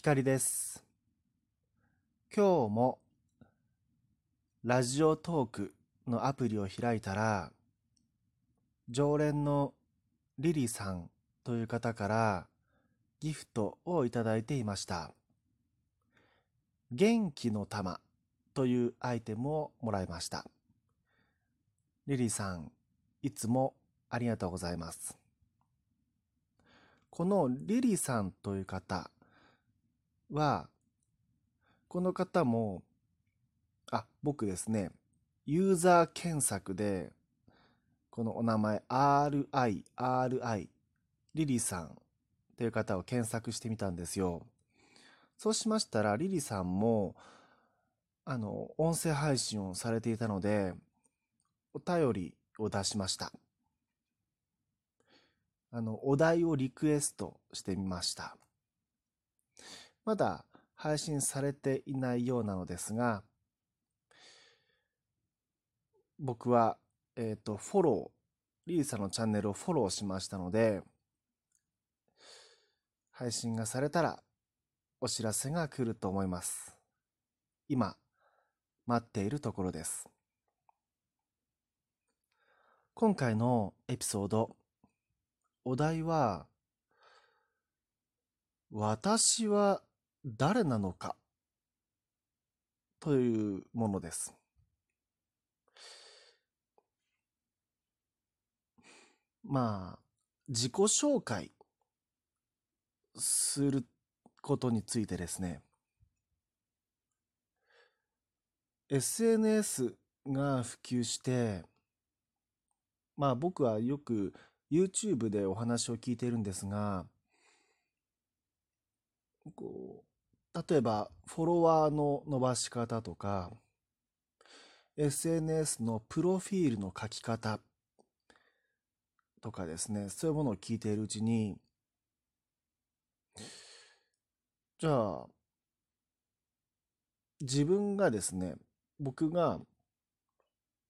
光です。今日もラジオトークのアプリを開いたら、常連のリリさんという方からギフトをいただいていました。元気の玉というアイテムをもらいました。リリさん、いつもありがとうございます。このリリさんという方は、この方も、あ、僕ですね、ユーザー検索で、このお名前、RI、RI、リリさんという方を検索してみたんですよ。そうしましたら、リリさんも、あの、音声配信をされていたので、お便りを出しました。あの、お題をリクエストしてみました。まだ配信されていないようなのですが、僕は、えっ、と、フォロー、リーさんのチャンネルをフォローしましたので、配信がされたらお知らせが来ると思います。今、待っているところです。今回のエピソード、お題は、私は誰なのかというものです。まあ、自己紹介することについてですね、SNS が普及して、まあ僕はよく YouTube でお話を聞いているんですが、こう、例えばフォロワーの伸ばし方とか、SNS のプロフィールの書き方とかですね、そういうものを聞いているうちに、じゃあ、自分がですね、僕が、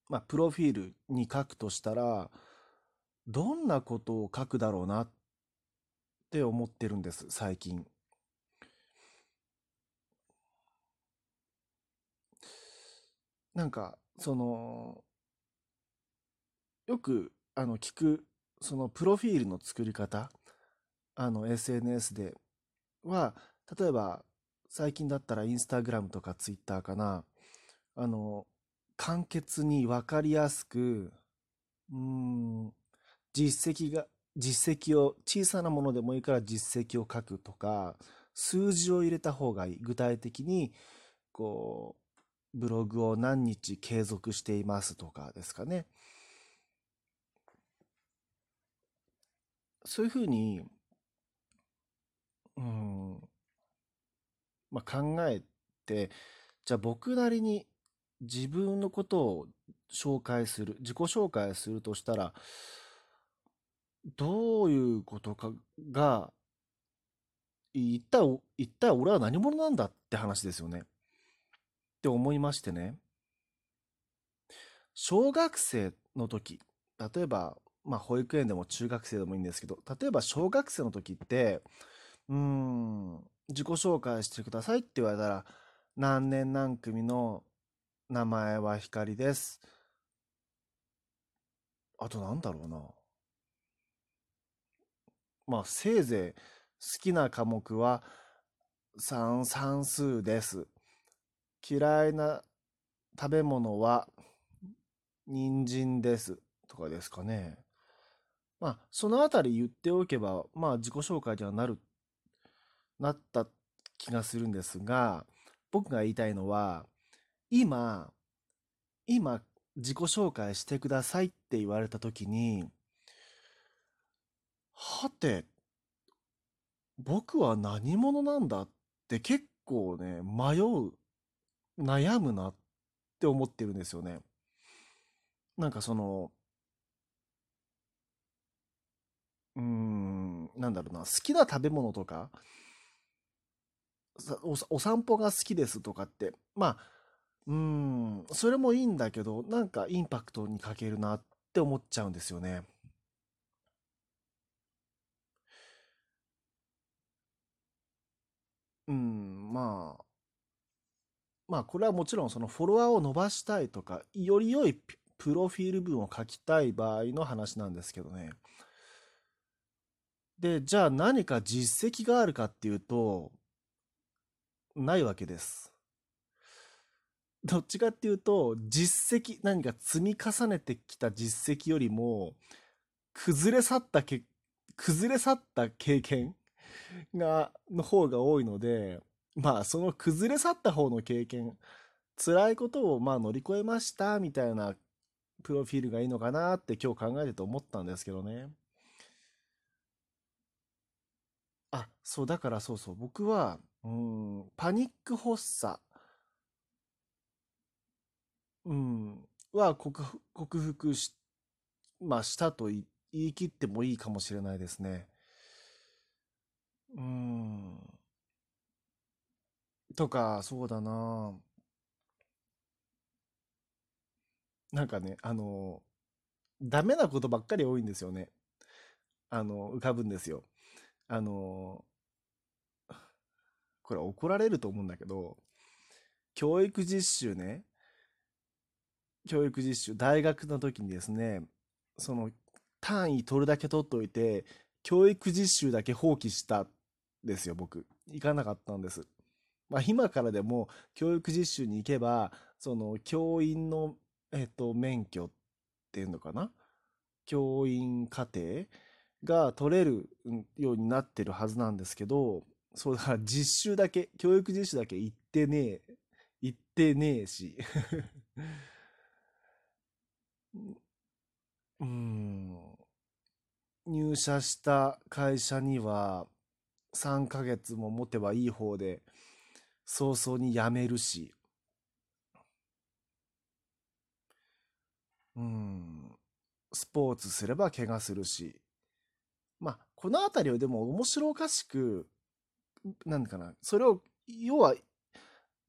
まあ、プロフィールに書くとしたら、どんなことを書くだろうなって思ってるんです、最近。なんか、その、よく、あの、聞く、その、プロフィールの作り方、あの、SNS では、例えば、最近だったらインスタグラムとかツイッターかな、あの、簡潔に分かりやすく、うん、実績が、実績を、小さなものでもいいから実績を書くとか、数字を入れた方がいい。具体的に、こう、ブログを何日継続していますとかですかね。そういうふうに、うん、まあ、考えて、じゃあ僕なりに自分のことを紹介する、自己紹介するとしたら、どういうことかが、一体、一体俺は何者なんだって話ですよね。って思いましてね。小学生の時、例えば、まあ保育園でも中学生でもいいんですけど、例えば小学生の時って、うん、自己紹介してくださいって言われたら、何年何組の名前は光です。あとなんだろうな。まあせいぜい好きな科目は算算数です。嫌いな食べ物は人参です。とかですかね。まあそのあたり言っておけば、まあ自己紹介にはなる、なった気がするんですが、僕が言いたいのは、今、今、自己紹介してくださいって言われたときに、はて、僕は何者なんだって結構ね、迷う、悩むなって思ってるんですよね。なんかその、うーん、なんだろうな、好きな食べ物とか、お、お散歩が好きですとかって、まあ、うん、それもいいんだけど、なんかインパクトに欠けるなって思っちゃうんですよね。うん、まあ、まあこれはもちろんそのフォロワーを伸ばしたいとか、より良いプロフィール文を書きたい場合の話なんですけどね。で、じゃあ何か実績があるかっていうと、ないわけです。どっちかっていうと、実績、何か積み重ねてきた実績よりも、崩れ去ったけ、崩れ去った経験が、の方が多いので、まあ、その崩れ去った方の経験、辛いことをまあ乗り越えましたみたいなプロフィールがいいのかなって今日考えてて思ったんですけどね。あ、そう、だからそうそう、僕は、うん、パニック発作、うん、は克服克服し、まあ、したと言い切ってもいいかもしれないですね。うん。とか、そうだな。なんかね、あの、ダメなことばっかり多いんですよね。あの、浮かぶんですよ。あの、これ怒られると思うんだけど、教育実習ね、教育実習、大学の時にですね、その単位取るだけ取っといて、教育実習だけ放棄したんですよ、僕。行かなかったんです。まあ今からでも教育実習に行けば、その教員の、えっと、免許っていうのかな？教員課程が取れるようになってるはずなんですけど、そうだから実習だけ、教育実習だけ行ってねえ、行ってねえし。うん。入社した会社には3ヶ月も持てばいい方で早々に辞めるし。うん。スポーツすれば怪我するし。まあ、この辺りをでも面白おかしく、なんかな、それを、要は、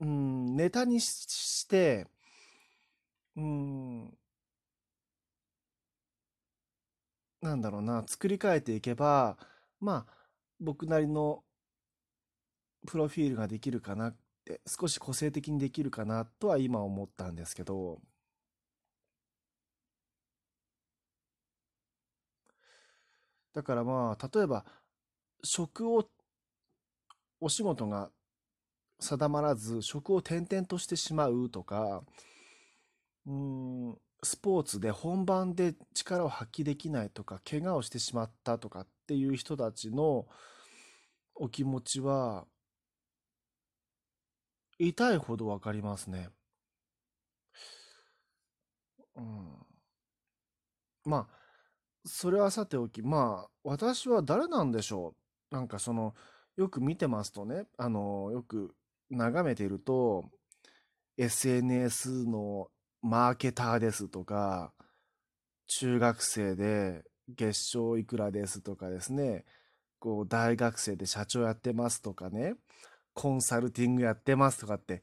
うん、ネタにして、うん、なんだろうな、作り変えていけば、まあ、僕なりのプロフィールができるかなって、少し個性的にできるかなとは今思ったんですけど、だからまあ、例えば、職を、お仕事が定まらず、職を転々としてしまうとか、うん、スポーツで本番で力を発揮できないとか、怪我をしてしまったとかっていう人たちのお気持ちは、痛いほどわかりますね。うん。まあ、それはさておき、まあ、私は誰なんでしょう？なんかその、よく見てますとね、あの、よく眺めていると、SNS のマーケターですとか、中学生で月賞いくらですとかですね、こう大学生で社長やってますとかね、コンサルティングやってますとかって、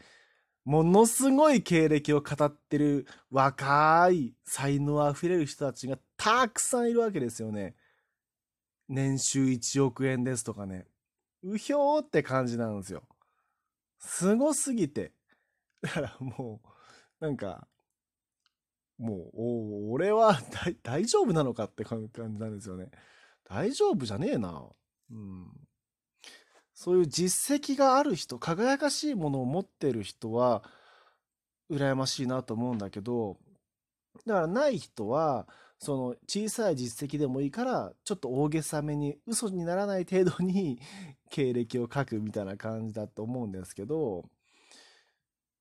ものすごい経歴を語ってる若い才能あふれる人たちがたくさんいるわけですよね。年収1億円ですとかね。うひょーって感じなんですよ。すごすぎて。だからもう、なんか、もう、俺は 大丈夫なのかって感じなんですよね。大丈夫じゃねえな。うん。そういう実績がある人、輝かしいものを持ってる人は、羨ましいなと思うんだけど、だからない人は、その小さい実績でもいいから、ちょっと大げさめに、嘘にならない程度に 経歴を書くみたいな感じだと思うんですけど、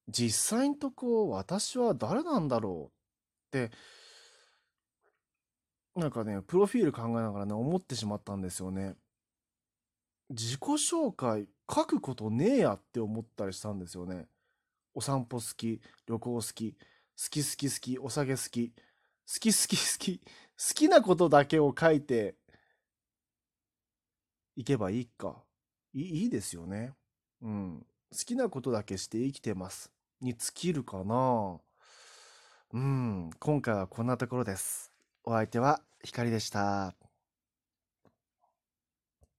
実際のとこ、私は誰なんだろうって、なんかね、プロフィール考えながらね、思ってしまったんですよね。自己紹介書くことねえやって思ったりしたんですよね。お散歩好き、旅行好き、好き好き好き、お酒好き、好き好き好き、好きなことだけを書いていけばいいか。いいいですよね。うん。好きなことだけして生きてます。に尽きるかなうん、今回はこんなところです。お相手は光でした。